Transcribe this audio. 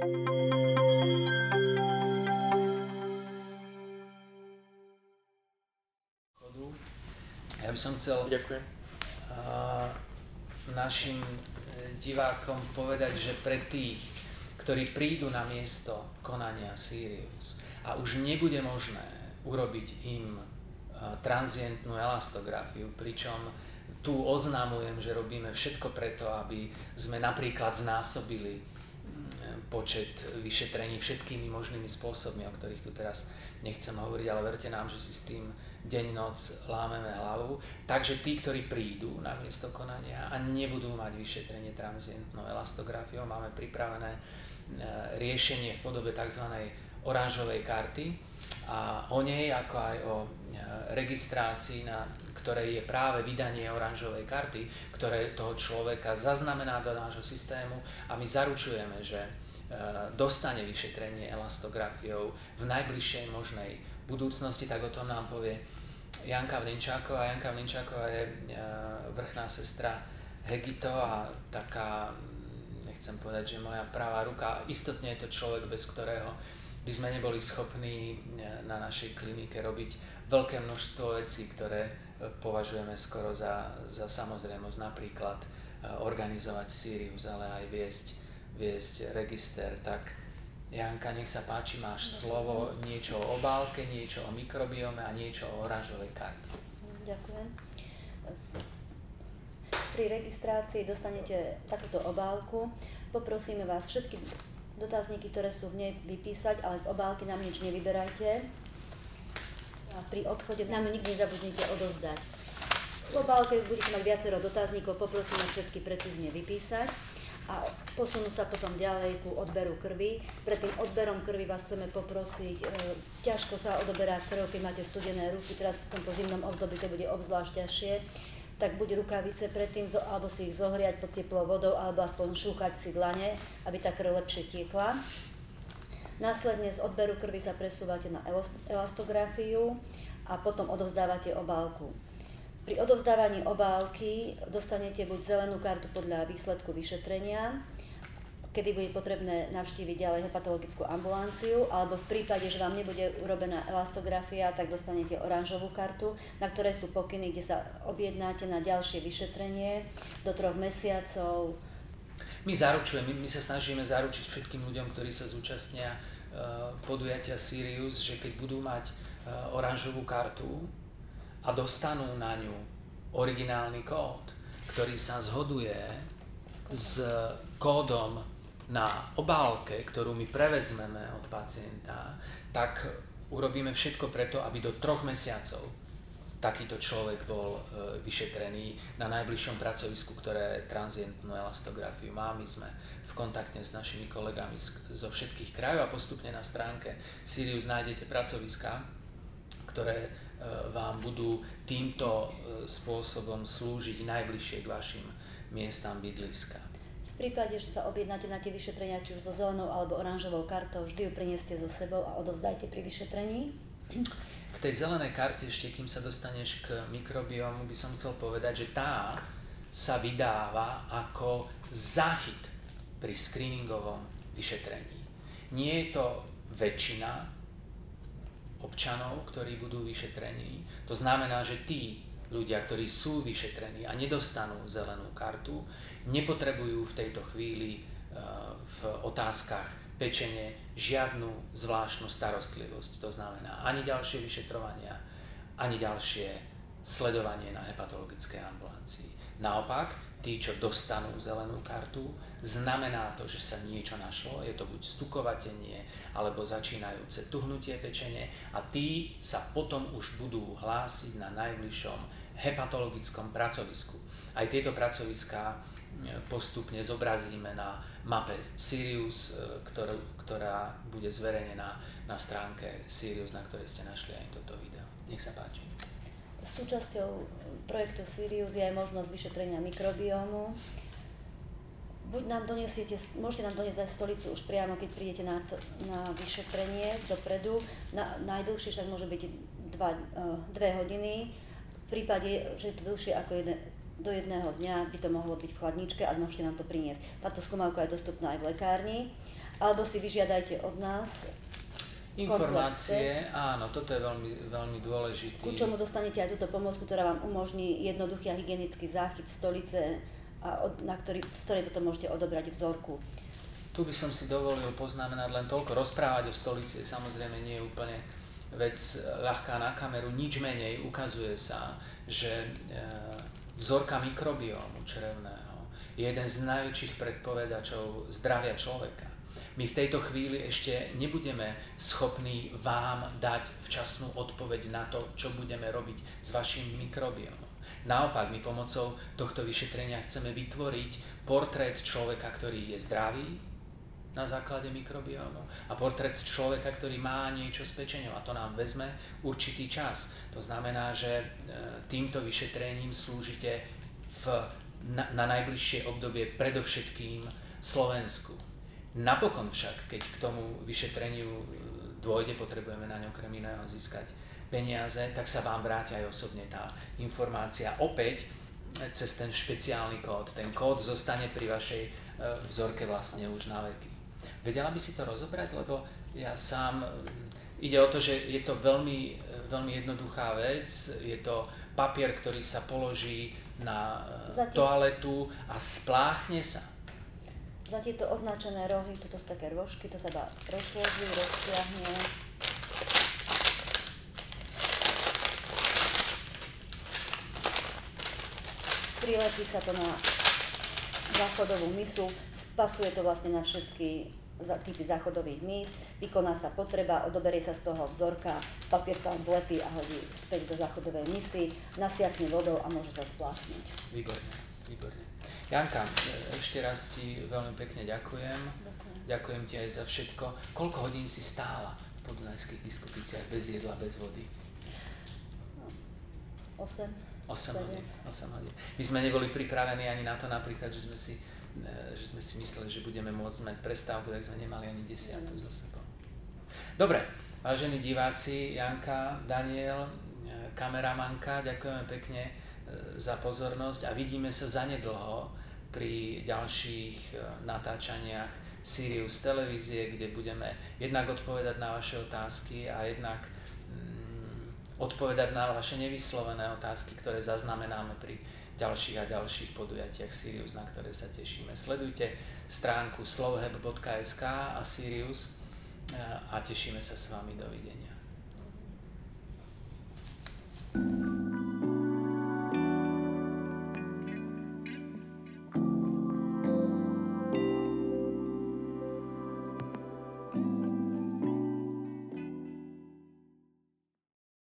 Ja by som chcel Ďakujem. Našim e, divákom povedať, že pre tých, ktorí prídu na miesto konania Sirius a už nebude možné urobiť im uh, transientnú elastografiu, pričom tu oznamujem, že robíme všetko preto, aby sme napríklad znásobili počet vyšetrení všetkými možnými spôsobmi, o ktorých tu teraz nechcem hovoriť, ale verte nám, že si s tým deň, noc lámeme hlavu. Takže tí, ktorí prídu na miesto konania a nebudú mať vyšetrenie transientnou elastografiou, máme pripravené e, riešenie v podobe tzv. oranžovej karty a o nej, ako aj o e, registrácii, na ktorej je práve vydanie oranžovej karty, ktoré toho človeka zaznamená do nášho systému a my zaručujeme, že e, dostane vyšetrenie elastografiou v najbližšej možnej budúcnosti, tak o tom nám povie Janka Vlinčáková. Janka Vlinčáková je e, vrchná sestra Hegito a taká, nechcem povedať, že moja pravá ruka, istotne je to človek, bez ktorého by sme neboli schopní e, na našej klinike robiť veľké množstvo vecí, ktoré považujeme skoro za, za samozrejmosť, napríklad organizovať Sirius, ale aj viesť, viesť register, tak Janka, nech sa páči, máš slovo niečo o obálke, niečo o mikrobiome a niečo o oranžovej karte. Ďakujem. Pri registrácii dostanete takúto obálku. Poprosíme vás všetky dotazníky, ktoré sú v nej, vypísať, ale z obálky nám nič nevyberajte. A pri odchode nám nikdy nezabudnite odozdať. V obálke budete mať viacero dotazníkov, poprosíme všetky precízne vypísať a posunú sa potom ďalej ku odberu krvi. Pred tým odberom krvi vás chceme poprosiť, e, ťažko sa odoberá krv, keď máte studené ruky, teraz v tomto zimnom období to bude obzvlášť ťažšie, tak buď rukavice predtým, alebo si ich zohriať pod teplou vodou, alebo aspoň šúchať si dlane, aby tá krv lepšie tiekla. Následne z odberu krvi sa presúvate na elastografiu a potom odovzdávate obálku. Pri odovzdávaní obálky dostanete buď zelenú kartu podľa výsledku vyšetrenia, kedy bude potrebné navštíviť ďalej hepatologickú ambulanciu, alebo v prípade, že vám nebude urobená elastografia, tak dostanete oranžovú kartu, na ktorej sú pokyny, kde sa objednáte na ďalšie vyšetrenie do troch mesiacov. My zaručujeme, my, sa snažíme zaručiť všetkým ľuďom, ktorí sa zúčastnia uh, podujatia Sirius, že keď budú mať uh, oranžovú kartu, a dostanú na ňu originálny kód, ktorý sa zhoduje s kódom na obálke, ktorú my prevezmeme od pacienta, tak urobíme všetko preto, aby do troch mesiacov takýto človek bol e, vyšetrený na najbližšom pracovisku, ktoré transientnú elastografiu má. My sme v kontakte s našimi kolegami zo všetkých krajov a postupne na stránke Sirius nájdete pracoviska, ktoré E, vám budú týmto e, spôsobom slúžiť najbližšie k vašim miestam bydliska. V prípade, že sa objednáte na tie vyšetrenia, či už so zelenou alebo oranžovou kartou, vždy ju prinieste so sebou a odovzdajte pri vyšetrení. K tej zelenej karte ešte, kým sa dostaneš k mikrobiomu, by som chcel povedať, že tá sa vydáva ako záchyt pri screeningovom vyšetrení. Nie je to väčšina občanov, ktorí budú vyšetrení. To znamená, že tí ľudia, ktorí sú vyšetrení a nedostanú zelenú kartu, nepotrebujú v tejto chvíli eh, v otázkach pečenie žiadnu zvláštnu starostlivosť. To znamená ani ďalšie vyšetrovania, ani ďalšie sledovanie na hepatologickej ambulancii. Naopak, tí, čo dostanú zelenú kartu, znamená to, že sa niečo našlo, je to buď stukovatenie, alebo začínajúce tuhnutie pečene a tí sa potom už budú hlásiť na najbližšom hepatologickom pracovisku. Aj tieto pracoviská postupne zobrazíme na mape Sirius, e, ktorú, ktorá bude zverejnená na stránke Sirius, na ktorej ste našli aj toto video. Nech sa páči. Súčasťou projektu Sirius je aj možnosť vyšetrenia mikrobiomu buď nám donesiete, môžete nám doniesť aj stolicu už priamo, keď prídete na, to, na vyšetrenie dopredu. Na, najdlhšie však môže byť uh, dve hodiny. V prípade, že je to dlhšie ako jeden, do jedného dňa, by to mohlo byť v chladničke a môžete nám to priniesť. Táto skúmavka je dostupná aj v lekárni. alebo si vyžiadajte od nás Informácie, áno, toto je veľmi, veľmi dôležité. Ku čomu dostanete aj túto pomôcku, ktorá vám umožní jednoduchý a hygienický záchyt stolice, a od, na ktorý, z ktorej potom môžete odobrať vzorku. Tu by som si dovolil poznamenať len toľko. Rozprávať o stolici samozrejme nie je úplne vec ľahká na kameru, nič menej ukazuje sa, že e, vzorka mikrobiomu črevného je jeden z najväčších predpovedačov zdravia človeka. My v tejto chvíli ešte nebudeme schopní vám dať včasnú odpoveď na to, čo budeme robiť s vašim mikrobiomom. Naopak, my pomocou tohto vyšetrenia chceme vytvoriť portrét človeka, ktorý je zdravý, na základe mikrobiomu a portrét človeka, ktorý má niečo s pečenou a to nám vezme určitý čas. To znamená, že e, týmto vyšetrením slúžite v, na, na najbližšie obdobie predovšetkým Slovensku. Napokon však, keď k tomu vyšetreniu e, dôjde, potrebujeme na ňom okrem iného získať peniaze, tak sa vám vráti aj osobne tá informácia opäť e, cez ten špeciálny kód. Ten kód zostane pri vašej vzorke vlastne už na veky. Vedela by si to rozobrať, lebo ja sám, mm, ide o to, že je to veľmi, veľmi jednoduchá vec, je to papier, ktorý sa položí na e, Zatím. toaletu a spláchne sa. Za tieto označené rohy, toto sú také rožky, to sa dá rozložiť, roztiahne. Prilepí sa to na záchodovú misu, spasuje to vlastne na všetky typy záchodových míst, vykoná sa potreba, odoberie sa z toho vzorka, papier sa vám zlepí a hodí späť do záchodovej misy, nasiakne vodou a môže sa spláchnuť. Výborne, výborne. Janka, ešte raz ti veľmi pekne ďakujem. Ďakujem. Ďakujem ti aj za všetko. Koľko hodín si stála v podunajských biskupiciach bez jedla, bez vody? 8. 8 hodín, 8 hodín. My sme neboli pripravení ani na to napríklad, že sme si že sme si mysleli, že budeme môcť mať prestávku, tak sme nemali ani desiatu za sebou. Dobre, vážení diváci, Janka, Daniel, e, kameramanka, ďakujeme pekne e, za pozornosť a vidíme sa zanedlho pri ďalších natáčaniach Sirius televízie, kde budeme jednak odpovedať na vaše otázky a jednak mm, odpovedať na vaše nevyslovené otázky, ktoré zaznamenáme pri ďalších a ďalších podujatiach Sirius, na ktoré sa tešíme. Sledujte stránku slovheb.sk a Sirius a tešíme sa s vami. Dovidenia. thank you